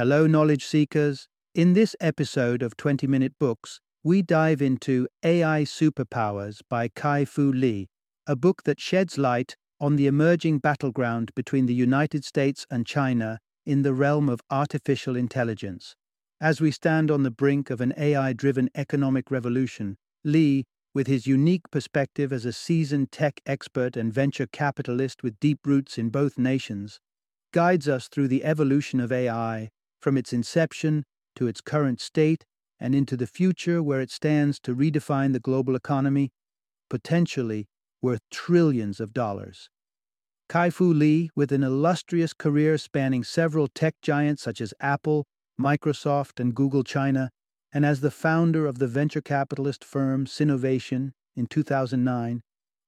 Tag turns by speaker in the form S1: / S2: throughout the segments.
S1: Hello, knowledge seekers. In this episode of 20 Minute Books, we dive into AI Superpowers by Kai Fu Lee, a book that sheds light on the emerging battleground between the United States and China in the realm of artificial intelligence. As we stand on the brink of an AI driven economic revolution, Lee, with his unique perspective as a seasoned tech expert and venture capitalist with deep roots in both nations, guides us through the evolution of AI from its inception to its current state and into the future where it stands to redefine the global economy, potentially worth trillions of dollars. Kai Fu Lee, with an illustrious career spanning several tech giants such as Apple, Microsoft, and Google China, and as the founder of the venture capitalist firm Sinovation in 2009,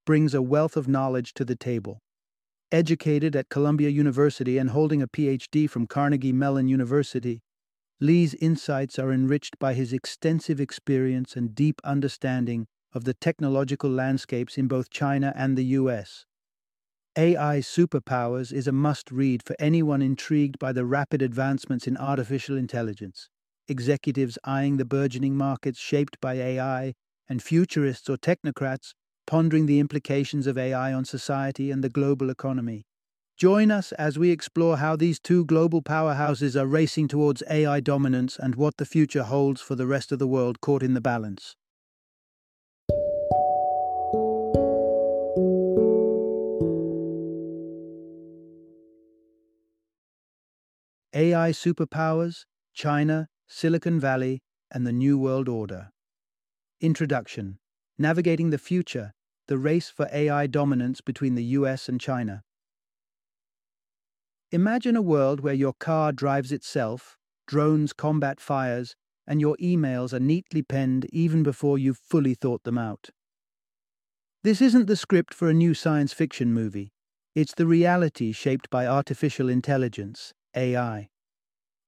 S1: brings a wealth of knowledge to the table. Educated at Columbia University and holding a PhD from Carnegie Mellon University, Lee's insights are enriched by his extensive experience and deep understanding of the technological landscapes in both China and the US. AI Superpowers is a must read for anyone intrigued by the rapid advancements in artificial intelligence, executives eyeing the burgeoning markets shaped by AI, and futurists or technocrats pondering the implications of AI on society and the global economy. Join us as we explore how these two global powerhouses are racing towards AI dominance and what the future holds for the rest of the world caught in the balance. AI Superpowers, China, Silicon Valley, and the New World Order. Introduction Navigating the Future The Race for AI Dominance Between the US and China. Imagine a world where your car drives itself, drones combat fires, and your emails are neatly penned even before you've fully thought them out. This isn't the script for a new science fiction movie. It's the reality shaped by artificial intelligence, AI.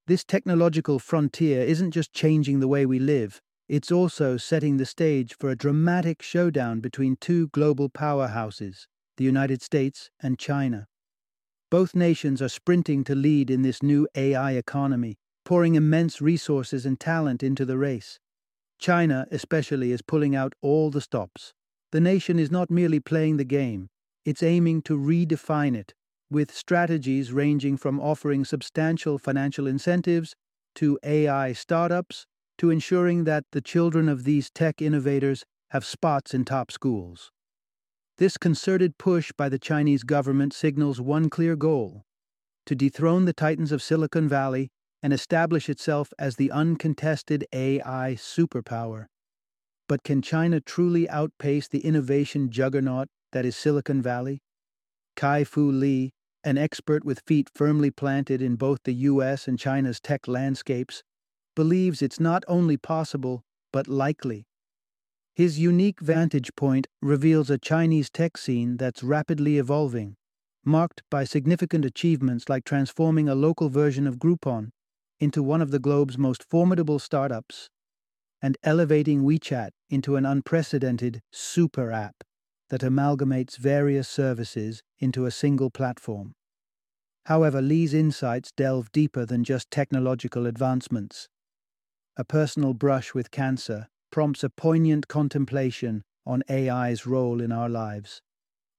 S1: This technological frontier isn't just changing the way we live, it's also setting the stage for a dramatic showdown between two global powerhouses, the United States and China. Both nations are sprinting to lead in this new AI economy, pouring immense resources and talent into the race. China, especially, is pulling out all the stops. The nation is not merely playing the game, it's aiming to redefine it with strategies ranging from offering substantial financial incentives to AI startups to ensuring that the children of these tech innovators have spots in top schools. This concerted push by the Chinese government signals one clear goal to dethrone the titans of Silicon Valley and establish itself as the uncontested AI superpower. But can China truly outpace the innovation juggernaut that is Silicon Valley? Kai Fu Lee, an expert with feet firmly planted in both the US and China's tech landscapes, believes it's not only possible, but likely. His unique vantage point reveals a Chinese tech scene that's rapidly evolving, marked by significant achievements like transforming a local version of Groupon into one of the globe's most formidable startups, and elevating WeChat into an unprecedented super app that amalgamates various services into a single platform. However, Lee's insights delve deeper than just technological advancements. A personal brush with cancer prompts a poignant contemplation on AI's role in our lives,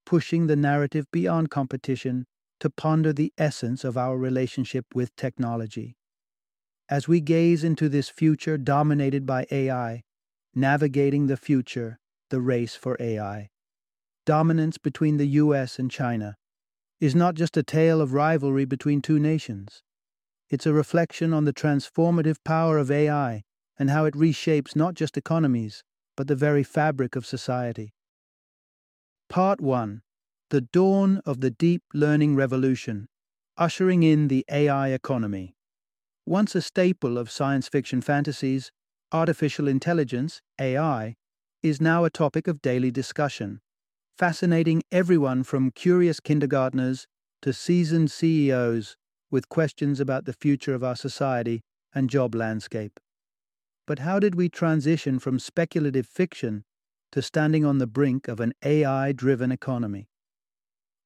S1: pushing the narrative beyond competition to ponder the essence of our relationship with technology. As we gaze into this future dominated by AI, navigating the future, the race for AI, dominance between the US and China, is not just a tale of rivalry between two nations. It's a reflection on the transformative power of AI and how it reshapes not just economies, but the very fabric of society. Part 1 The Dawn of the Deep Learning Revolution Ushering in the AI Economy. Once a staple of science fiction fantasies, artificial intelligence, AI, is now a topic of daily discussion fascinating everyone from curious kindergartners to seasoned CEOs with questions about the future of our society and job landscape. But how did we transition from speculative fiction to standing on the brink of an AI driven economy?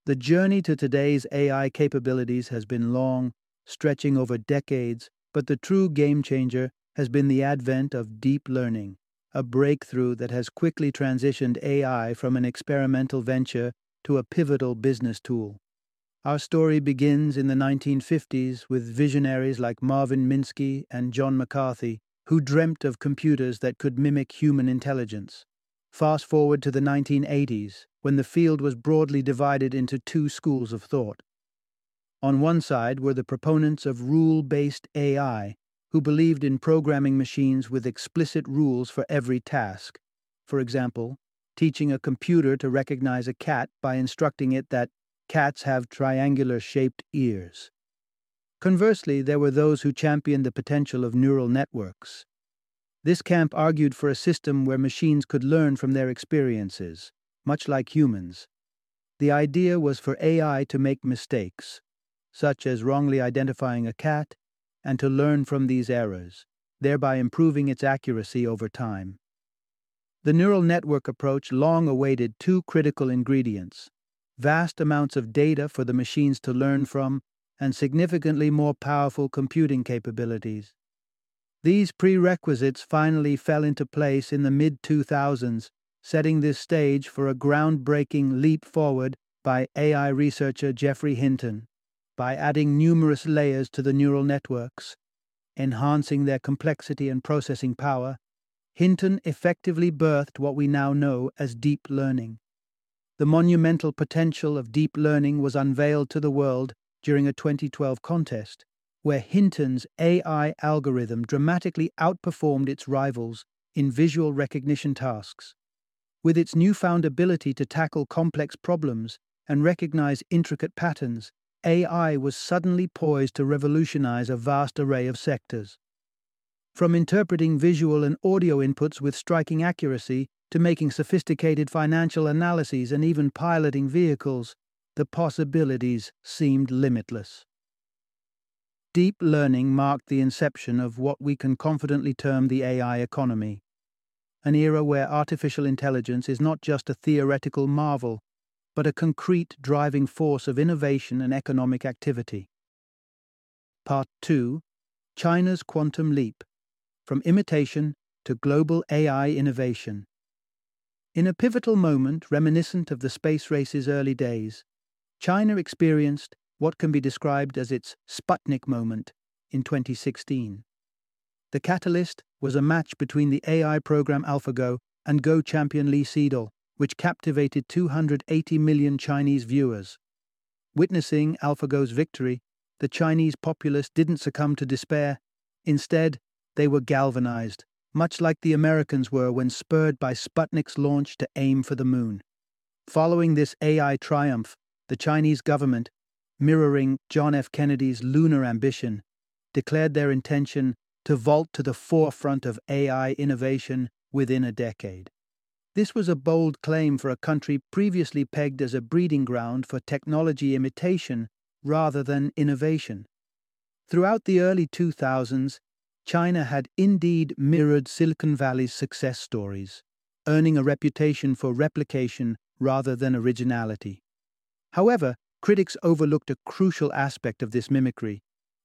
S1: The journey to today's AI capabilities has been long, stretching over decades But the true game changer has been the advent of deep learning, a breakthrough that has quickly transitioned AI from an experimental venture to a pivotal business tool. Our story begins in the 1950s with visionaries like Marvin Minsky and John McCarthy, who dreamt of computers that could mimic human intelligence. Fast forward to the 1980s, when the field was broadly divided into two schools of thought. On one side were the proponents of rule based AI, who believed in programming machines with explicit rules for every task. For example, teaching a computer to recognize a cat by instructing it that cats have triangular shaped ears. Conversely, there were those who championed the potential of neural networks. This camp argued for a system where machines could learn from their experiences, much like humans. The idea was for AI to make mistakes, such as wrongly identifying a cat and to learn from these errors, thereby improving its accuracy over time. The neural network approach long awaited two critical ingredients vast amounts of data for the machines to learn from, and significantly more powerful computing capabilities. These prerequisites finally fell into place in the mid 2000s, setting this stage for a groundbreaking leap forward by AI researcher Geoffrey Hinton by adding numerous layers to the neural networks, enhancing their complexity and processing power, Hinton effectively birthed what we now know as deep learning. The monumental potential of deep learning was unveiled to the world during a 2012 contest, where Hinton's AI algorithm dramatically outperformed its rivals in visual recognition tasks. With its newfound ability to tackle complex problems and recognize intricate patterns, AI was suddenly poised to revolutionize a vast array of sectors. From interpreting visual and audio inputs with striking accuracy to making sophisticated financial analyses and even piloting vehicles, the possibilities seemed limitless. Deep learning marked the inception of what we can confidently term the AI economy, an era where artificial intelligence is not just a theoretical marvel, but a concrete driving force of innovation and economic activity. Part 2 China's Quantum Leap From Imitation to Global AI Innovation. In a pivotal moment reminiscent of the space race's early days, China experienced what can be described as its Sputnik moment in 2016. The catalyst was a match between the AI program AlphaGo and Go champion Lee Sedol, which captivated 280 million Chinese viewers. Witnessing AlphaGo's victory, the Chinese populace didn't succumb to despair. Instead, they were galvanized, much like the Americans were when spurred by Sputnik's launch to aim for the moon. Following this AI triumph, the Chinese government, mirroring John F. Kennedy's lunar ambition, declared their intention to vault to the forefront of AI innovation within a decade. This was a bold claim for a country previously pegged as a breeding ground for technology imitation rather than innovation. Throughout the early 2000s, China had indeed mirrored Silicon Valley's success stories, earning a reputation for replication rather than originality. However, critics overlooked a crucial aspect of this mimicry.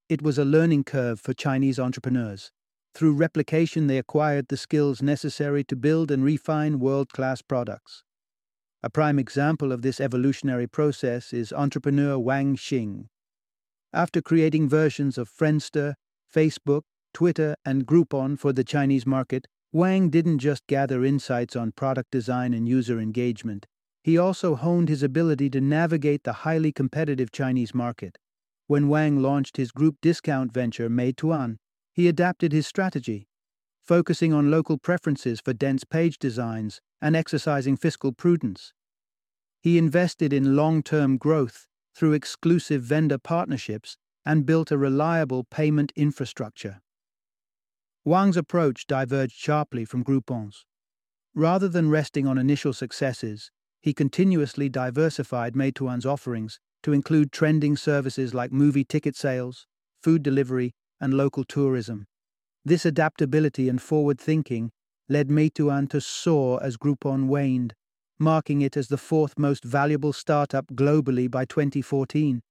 S1: It was a learning curve for Chinese entrepreneurs. Through replication, they acquired the skills necessary to build and refine world class products. A prime example of this evolutionary process is entrepreneur Wang Xing. After creating versions of Friendster, Facebook, Twitter, and Groupon for the Chinese market, Wang didn't just gather insights on product design and user engagement. He also honed his ability to navigate the highly competitive Chinese market. When Wang launched his group discount venture, Meituan, he adapted his strategy, focusing on local preferences for dense page designs and exercising fiscal prudence. He invested in long term growth through exclusive vendor partnerships and built a reliable payment infrastructure. Wang's approach diverged sharply from Groupon's. Rather than resting on initial successes, he continuously diversified Meituan's offerings to include trending services like movie ticket sales, food delivery, and local tourism. This adaptability and forward thinking led Meituan to soar as Groupon waned, marking it as the fourth most valuable startup globally by 2014.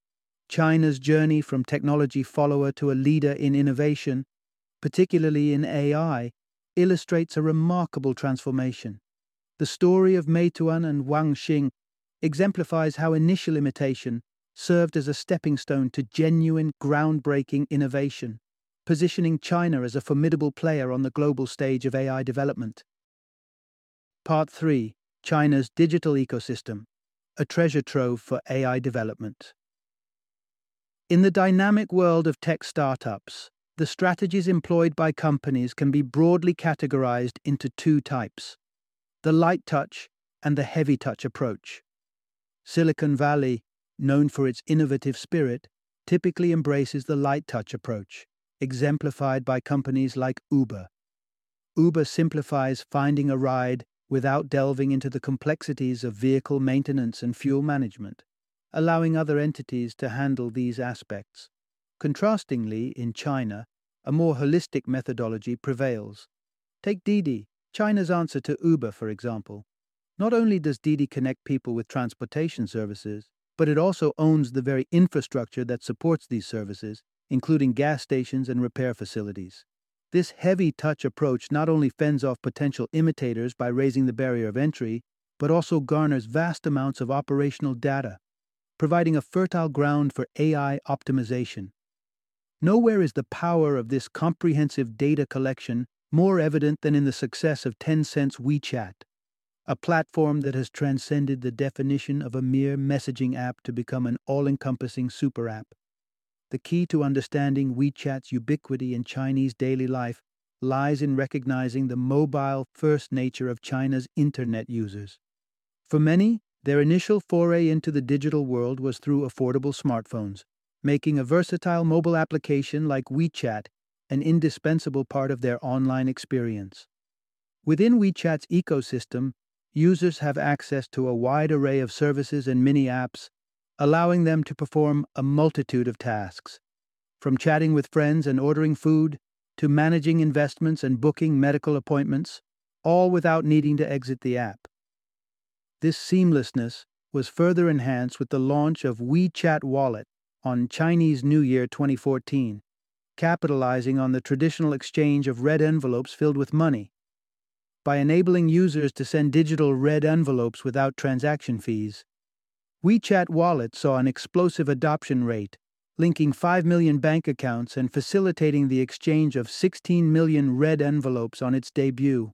S1: China's journey from technology follower to a leader in innovation, particularly in AI, illustrates a remarkable transformation. The story of Meituan and Wang Xing exemplifies how initial imitation served as a stepping stone to genuine, groundbreaking innovation, positioning China as a formidable player on the global stage of AI development. Part 3 China's Digital Ecosystem A Treasure Trove for AI Development. In the dynamic world of tech startups, the strategies employed by companies can be broadly categorized into two types the light touch and the heavy touch approach. Silicon Valley, known for its innovative spirit, typically embraces the light touch approach, exemplified by companies like Uber. Uber simplifies finding a ride without delving into the complexities of vehicle maintenance and fuel management, allowing other entities to handle these aspects. Contrastingly, in China, a more holistic methodology prevails. Take Didi, China's answer to Uber, for example. Not only does Didi connect people with transportation services, but it also owns the very infrastructure that supports these services, including gas stations and repair facilities. This heavy touch approach not only fends off potential imitators by raising the barrier of entry, but also garners vast amounts of operational data, providing a fertile ground for AI optimization. Nowhere is the power of this comprehensive data collection more evident than in the success of Tencent's WeChat, a platform that has transcended the definition of a mere messaging app to become an all encompassing super app. The key to understanding WeChat's ubiquity in Chinese daily life lies in recognizing the mobile first nature of China's internet users. For many, their initial foray into the digital world was through affordable smartphones, making a versatile mobile application like WeChat an indispensable part of their online experience. Within WeChat's ecosystem, users have access to a wide array of services and mini apps, allowing them to perform a multitude of tasks. From chatting with friends and ordering food, to managing investments and booking medical appointments, all without needing to exit the app. This seamlessness was further enhanced with the launch of WeChat Wallet on Chinese New Year 2014, capitalizing on the traditional exchange of red envelopes filled with money. By enabling users to send digital red envelopes without transaction fees, WeChat Wallet saw an explosive adoption rate, linking 5 million bank accounts and facilitating the exchange of 16 million red envelopes on its debut.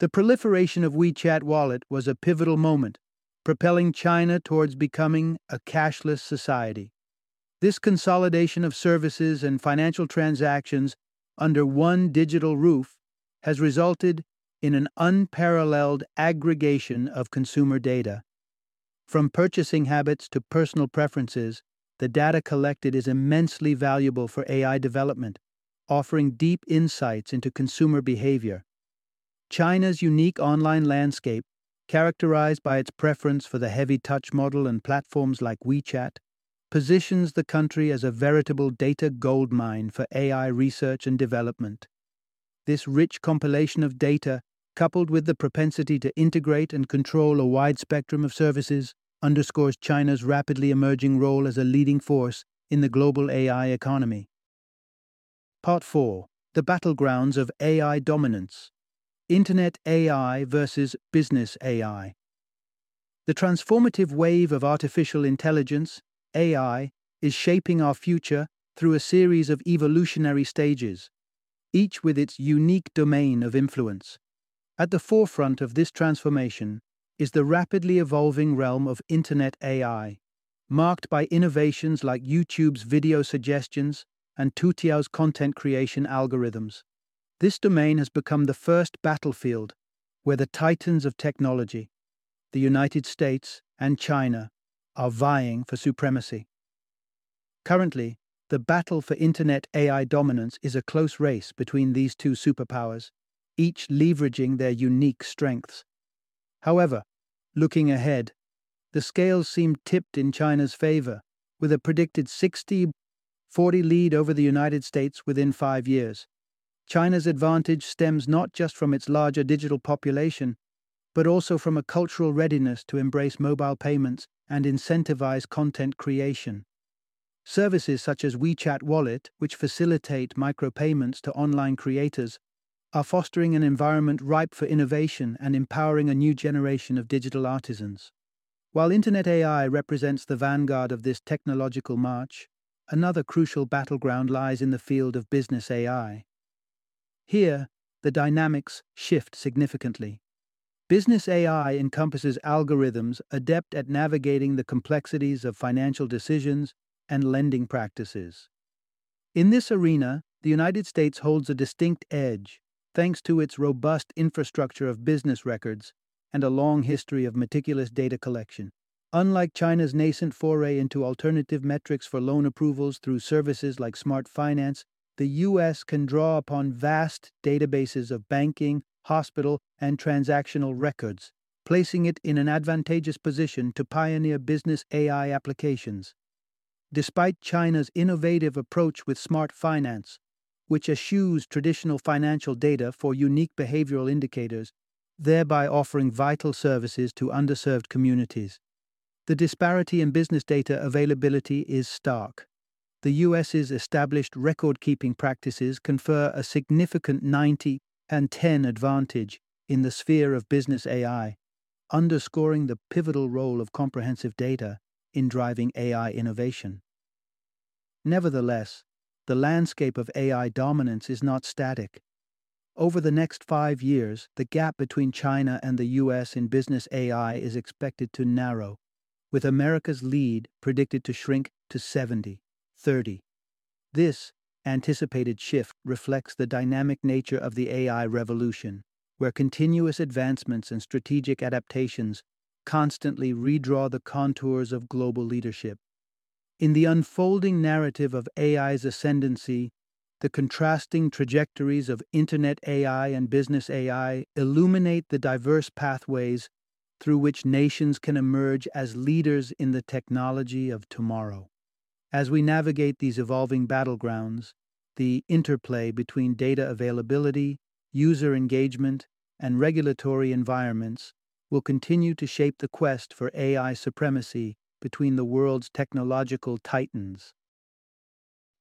S1: The proliferation of WeChat Wallet was a pivotal moment, propelling China towards becoming a cashless society. This consolidation of services and financial transactions under one digital roof has resulted in an unparalleled aggregation of consumer data. From purchasing habits to personal preferences, the data collected is immensely valuable for AI development, offering deep insights into consumer behavior. China's unique online landscape, characterized by its preference for the heavy touch model and platforms like WeChat, positions the country as a veritable data goldmine for AI research and development. This rich compilation of data, coupled with the propensity to integrate and control a wide spectrum of services, underscores China's rapidly emerging role as a leading force in the global AI economy. Part 4 The Battlegrounds of AI Dominance Internet AI versus Business AI. The transformative wave of artificial intelligence AI, is shaping our future through a series of evolutionary stages, each with its unique domain of influence. At the forefront of this transformation is the rapidly evolving realm of Internet AI, marked by innovations like YouTube's video suggestions and Toutiao's content creation algorithms. This domain has become the first battlefield where the titans of technology, the United States and China, are vying for supremacy. Currently, the battle for Internet AI dominance is a close race between these two superpowers, each leveraging their unique strengths. However, looking ahead, the scales seem tipped in China's favor, with a predicted 60 40 lead over the United States within five years. China's advantage stems not just from its larger digital population, but also from a cultural readiness to embrace mobile payments and incentivize content creation. Services such as WeChat Wallet, which facilitate micropayments to online creators, are fostering an environment ripe for innovation and empowering a new generation of digital artisans. While Internet AI represents the vanguard of this technological march, another crucial battleground lies in the field of business AI. Here, the dynamics shift significantly. Business AI encompasses algorithms adept at navigating the complexities of financial decisions and lending practices. In this arena, the United States holds a distinct edge thanks to its robust infrastructure of business records and a long history of meticulous data collection. Unlike China's nascent foray into alternative metrics for loan approvals through services like Smart Finance, the U.S. can draw upon vast databases of banking, hospital, and transactional records, placing it in an advantageous position to pioneer business AI applications. Despite China's innovative approach with smart finance, which eschews traditional financial data for unique behavioral indicators, thereby offering vital services to underserved communities. The disparity in business data availability is stark. The US's established record keeping practices confer a significant 90 and 10 advantage in the sphere of business AI, underscoring the pivotal role of comprehensive data in driving AI innovation. Nevertheless, the landscape of AI dominance is not static. Over the next five years, the gap between China and the US in business AI is expected to narrow, with America's lead predicted to shrink to 70 30. This anticipated shift reflects the dynamic nature of the AI revolution, where continuous advancements and strategic adaptations constantly redraw the contours of global leadership. In the unfolding narrative of AI's ascendancy, the contrasting trajectories of Internet AI and business AI illuminate the diverse pathways through which nations can emerge as leaders in the technology of tomorrow. As we navigate these evolving battlegrounds, the interplay between data availability, user engagement, and regulatory environments will continue to shape the quest for AI supremacy between the world's technological titans.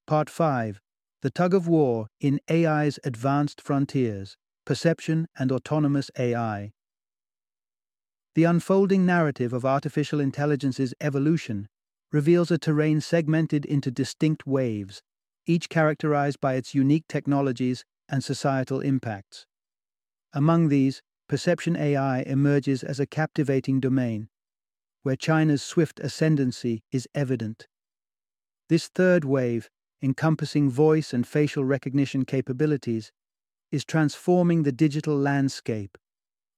S1: Part 5 The Tug of War in AI's Advanced Frontiers Perception and Autonomous AI. The unfolding narrative of artificial intelligence's evolution reveals a terrain segmented into distinct waves, each characterized by its unique technologies and societal impacts. Among these, perception AI emerges as a captivating domain, where China's swift ascendancy is evident. This third wave, encompassing voice and facial recognition capabilities, is transforming the digital landscape,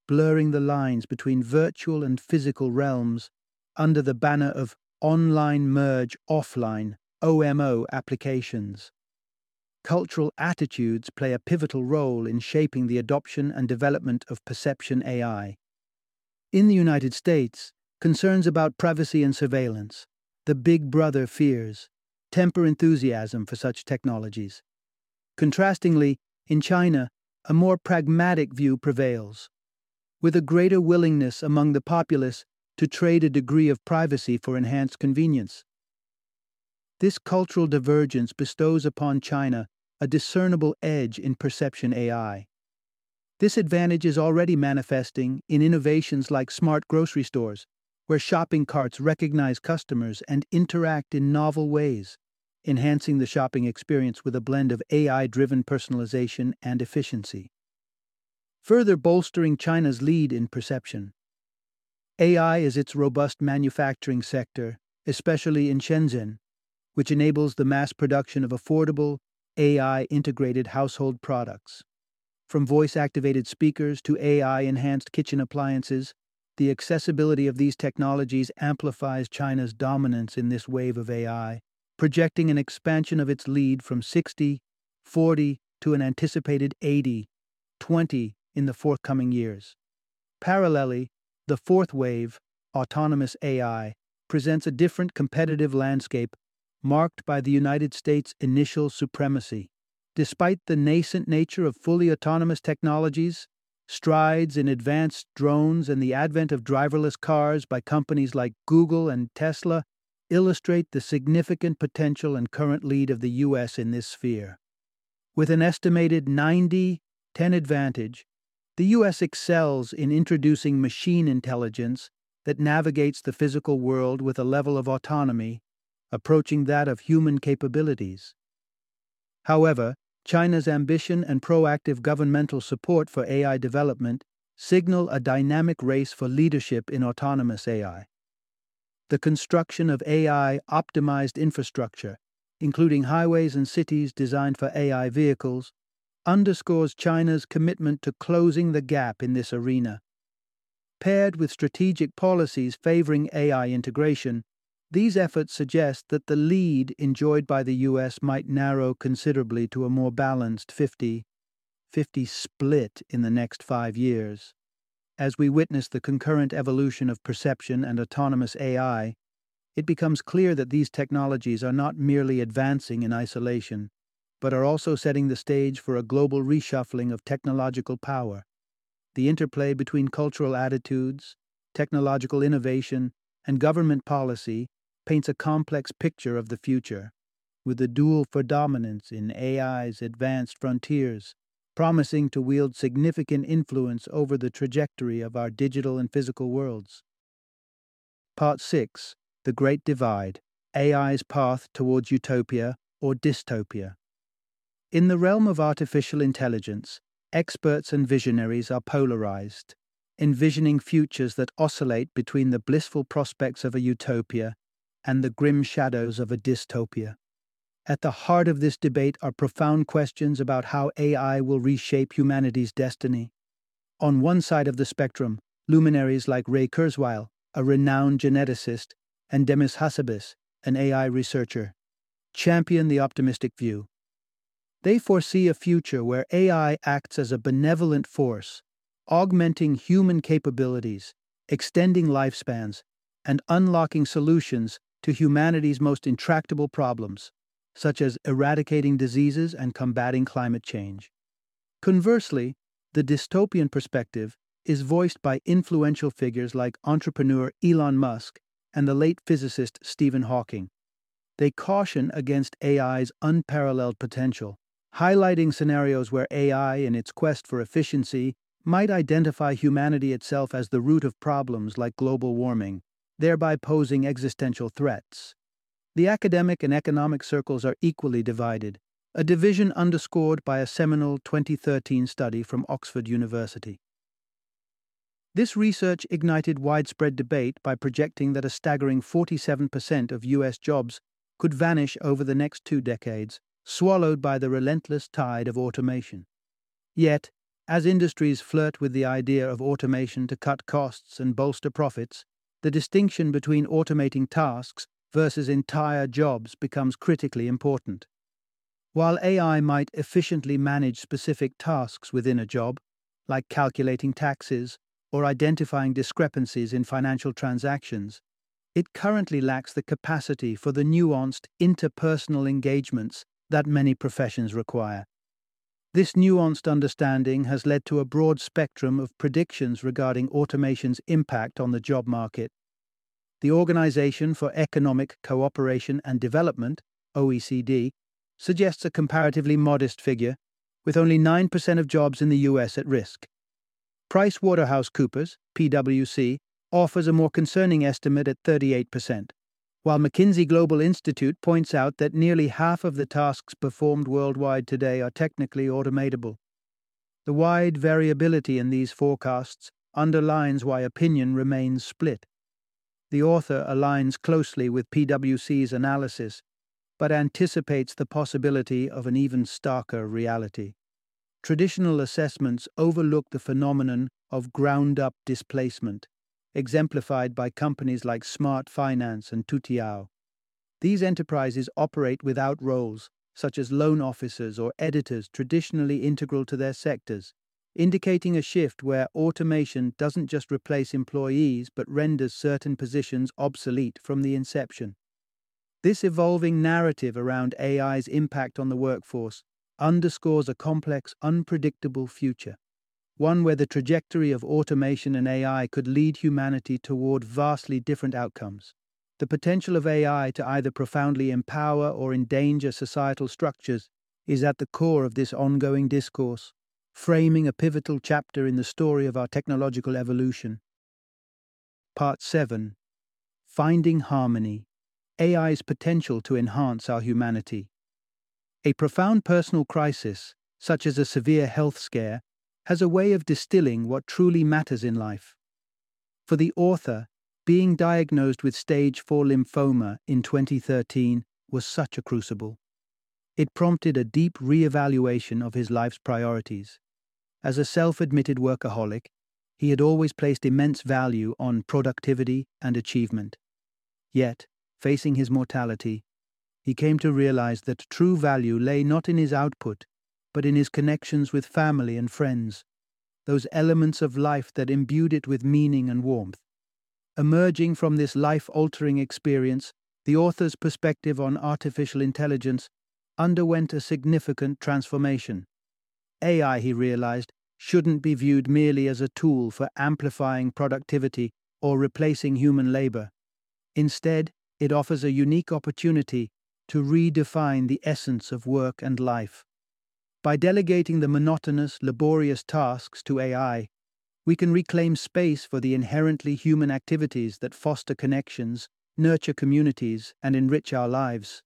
S1: blurring the lines between virtual and physical realms under the banner of online merge offline OMO applications. Cultural attitudes play a pivotal role in shaping the adoption and development of perception AI. In the United States, concerns about privacy and surveillance, the big brother fears, temper enthusiasm for such technologies. Contrastingly, in China, a more pragmatic view prevails, with a greater willingness among the populace to trade a degree of privacy for enhanced convenience. This cultural divergence bestows upon China a discernible edge in perception AI. This advantage is already manifesting in innovations like smart grocery stores, where shopping carts recognize customers and interact in novel ways, enhancing the shopping experience with a blend of AI driven personalization and efficiency. Further bolstering China's lead in perception. AI is its robust manufacturing sector, especially in Shenzhen, which enables the mass production of affordable, AI integrated household products. From voice activated speakers to AI enhanced kitchen appliances, the accessibility of these technologies amplifies China's dominance in this wave of AI, projecting an expansion of its lead from 60, 40 to an anticipated 80, 20 in the forthcoming years. Parallelly, the fourth wave, autonomous AI, presents a different competitive landscape marked by the United States' initial supremacy. Despite the nascent nature of fully autonomous technologies, strides in advanced drones and the advent of driverless cars by companies like Google and Tesla illustrate the significant potential and current lead of the U.S. in this sphere. With an estimated 90 10 advantage, the U.S. excels in introducing machine intelligence that navigates the physical world with a level of autonomy approaching that of human capabilities. However, China's ambition and proactive governmental support for AI development signal a dynamic race for leadership in autonomous AI. The construction of AI optimized infrastructure, including highways and cities designed for AI vehicles, underscores China's commitment to closing the gap in this arena. Paired with strategic policies favoring AI integration, these efforts suggest that the lead enjoyed by the US might narrow considerably to a more balanced 50 50 split in the next five years. As we witness the concurrent evolution of perception and autonomous AI, it becomes clear that these technologies are not merely advancing in isolation but are also setting the stage for a global reshuffling of technological power. The interplay between cultural attitudes, technological innovation, and government policy paints a complex picture of the future, with the dual dominance in AI's advanced frontiers, promising to wield significant influence over the trajectory of our digital and physical worlds. Part 6 The Great Divide AI's Path Towards Utopia or Dystopia. In the realm of artificial intelligence, experts and visionaries are polarized, envisioning futures that oscillate between the blissful prospects of a utopia and the grim shadows of a dystopia. At the heart of this debate are profound questions about how AI will reshape humanity's destiny. On one side of the spectrum, luminaries like Ray Kurzweil, a renowned geneticist, and Demis Hassabis, an AI researcher, champion the optimistic view. They foresee a future where AI acts as a benevolent force, augmenting human capabilities, extending lifespans, and unlocking solutions to humanity's most intractable problems, such as eradicating diseases and combating climate change. Conversely, the dystopian perspective is voiced by influential figures like entrepreneur Elon Musk and the late physicist Stephen Hawking. They caution against AI's unparalleled potential highlighting scenarios where AI, in its quest for efficiency, might identify humanity itself as the root of problems like global warming, thereby posing existential threats. The academic and economic circles are equally divided, a division underscored by a seminal 2013 study from Oxford University. This research ignited widespread debate by projecting that a staggering 47% of U.S. jobs could vanish over the next two decades, swallowed by the relentless tide of automation. Yet, as industries flirt with the idea of automation to cut costs and bolster profits, the distinction between automating tasks versus entire jobs becomes critically important. While AI might efficiently manage specific tasks within a job, like calculating taxes or identifying discrepancies in financial transactions, it currently lacks the capacity for the nuanced interpersonal engagements that many professions require. This nuanced understanding has led to a broad spectrum of predictions regarding automation's impact on the job market. The Organization for Economic Cooperation and Development, OECD, suggests a comparatively modest figure, with only 9% of jobs in the US at risk. PricewaterhouseCoopers, PwC, offers a more concerning estimate at 38% while McKinsey Global Institute points out that nearly half of the tasks performed worldwide today are technically automatable. The wide variability in these forecasts underlines why opinion remains split. The author aligns closely with PwC's analysis, but anticipates the possibility of an even starker reality. Traditional assessments overlook the phenomenon of ground up displacement exemplified by companies like Smart Finance and Toutiao. These enterprises operate without roles, such as loan officers or editors traditionally integral to their sectors, indicating a shift where automation doesn't just replace employees but renders certain positions obsolete from the inception. This evolving narrative around AI's impact on the workforce underscores a complex, unpredictable future one where the trajectory of automation and AI could lead humanity toward vastly different outcomes. the potential of AI to either profoundly empower or endanger societal structures is at the core of this ongoing discourse, framing a pivotal chapter in the story of our technological evolution. Part 7 Finding Harmony AI's Potential to Enhance Our Humanity. A profound personal crisis, such as a severe health scare, has a way of distilling what truly matters in life. For the author, being diagnosed with stage 4 lymphoma in 2013 was such a crucible. It prompted a deep re-evaluation of his life's priorities. As a self-admitted workaholic, he had always placed immense value on productivity and achievement. Yet, facing his mortality, he came to realize that true value lay not in his output, but in his connections with family and friends, those elements of life that imbued it with meaning and warmth. Emerging from this life altering experience, the author's perspective on artificial intelligence underwent a significant transformation. AI, he realized, shouldn't be viewed merely as a tool for amplifying productivity or replacing human labor. Instead, it offers a unique opportunity to redefine the essence of work and life. By delegating the monotonous, laborious tasks to AI, we can reclaim space for the inherently human activities that foster connections, nurture communities, and enrich our lives.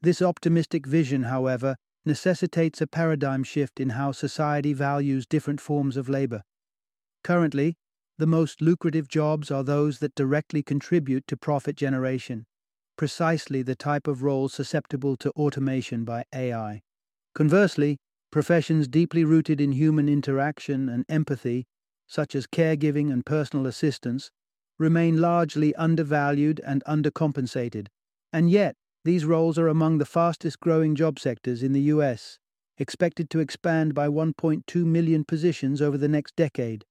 S1: This optimistic vision, however, necessitates a paradigm shift in how society values different forms of labor. Currently, the most lucrative jobs are those that directly contribute to profit generation, precisely the type of roles susceptible to automation by AI. Conversely, professions deeply rooted in human interaction and empathy such as caregiving and personal assistance, remain largely undervalued and undercompensated, and yet these roles are among the fastest growing job sectors in the US, expected to expand by 1.2 million positions over the next decade.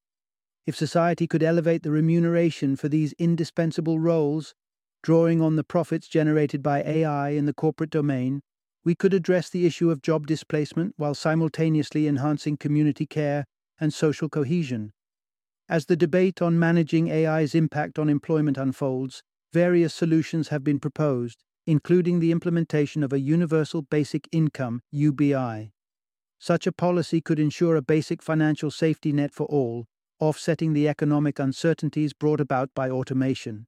S1: If society could elevate the remuneration for these indispensable roles, drawing on the profits generated by AI in the corporate domain, we could address the issue of job displacement while simultaneously enhancing community care and social cohesion. As the debate on managing AI's impact on employment unfolds, various solutions have been proposed, including the implementation of a Universal Basic Income UBI. Such a policy could ensure a basic financial safety net for all, offsetting the economic uncertainties brought about by automation.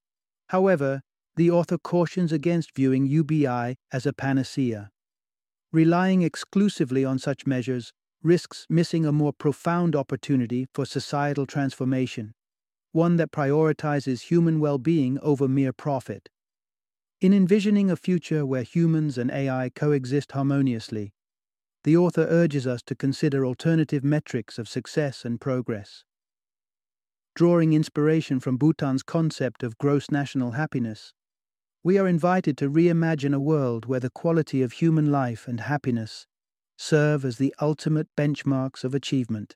S1: However, the author cautions against viewing UBI as a panacea. Relying exclusively on such measures risks missing a more profound opportunity for societal transformation, one that prioritizes human well being over mere profit. In envisioning a future where humans and AI coexist harmoniously, the author urges us to consider alternative metrics of success and progress. Drawing inspiration from Bhutan's concept of gross national happiness, we are invited to reimagine a world where the quality of human life and happiness serve as the ultimate benchmarks of achievement.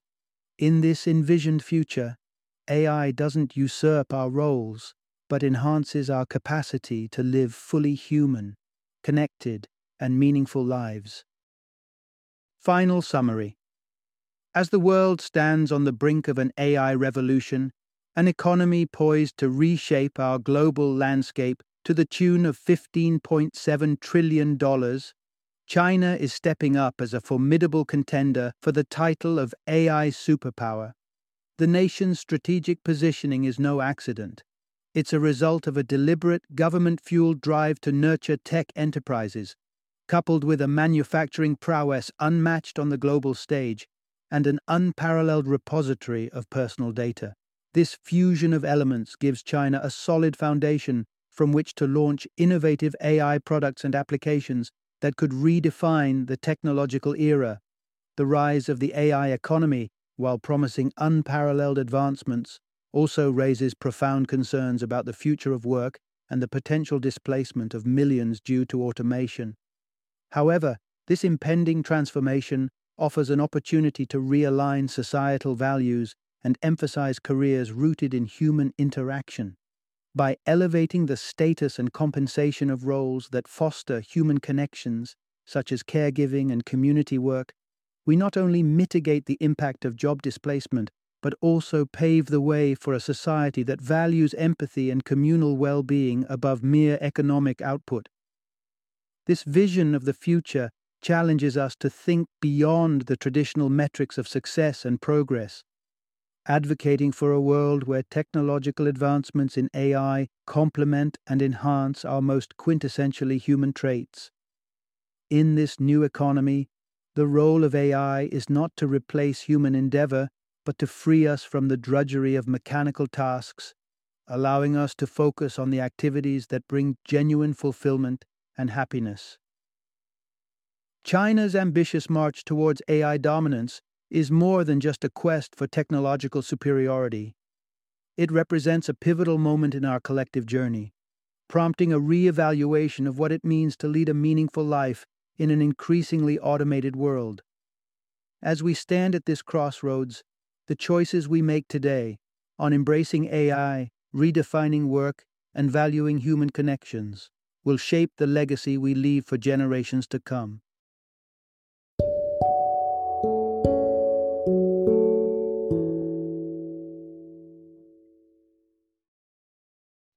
S1: In this envisioned future, AI doesn't usurp our roles, but enhances our capacity to live fully human, connected, and meaningful lives. Final summary As the world stands on the brink of an AI revolution, an economy poised to reshape our global landscape to the tune of $15.7 trillion, China is stepping up as a formidable contender for the title of AI superpower. The nation's strategic positioning is no accident. It's a result of a deliberate government fueled drive to nurture tech enterprises, coupled with a manufacturing prowess unmatched on the global stage and an unparalleled repository of personal data. This fusion of elements gives China a solid foundation from which to launch innovative AI products and applications that could redefine the technological era. The rise of the AI economy, while promising unparalleled advancements, also raises profound concerns about the future of work and the potential displacement of millions due to automation. However, this impending transformation offers an opportunity to realign societal values and emphasize careers rooted in human interaction. By elevating the status and compensation of roles that foster human connections, such as caregiving and community work, we not only mitigate the impact of job displacement, but also pave the way for a society that values empathy and communal well being above mere economic output. This vision of the future challenges us to think beyond the traditional metrics of success and progress, advocating for a world where technological advancements in AI complement and enhance our most quintessentially human traits. In this new economy, the role of AI is not to replace human endeavor, but to free us from the drudgery of mechanical tasks, allowing us to focus on the activities that bring genuine fulfillment and happiness. China's ambitious march towards AI dominance is more than just a quest for technological superiority. It represents a pivotal moment in our collective journey, prompting a re-evaluation of what it means to lead a meaningful life in an increasingly automated world. As we stand at this crossroads, the choices we make today on embracing AI, redefining work, and valuing human connections will shape the legacy we leave for generations to come.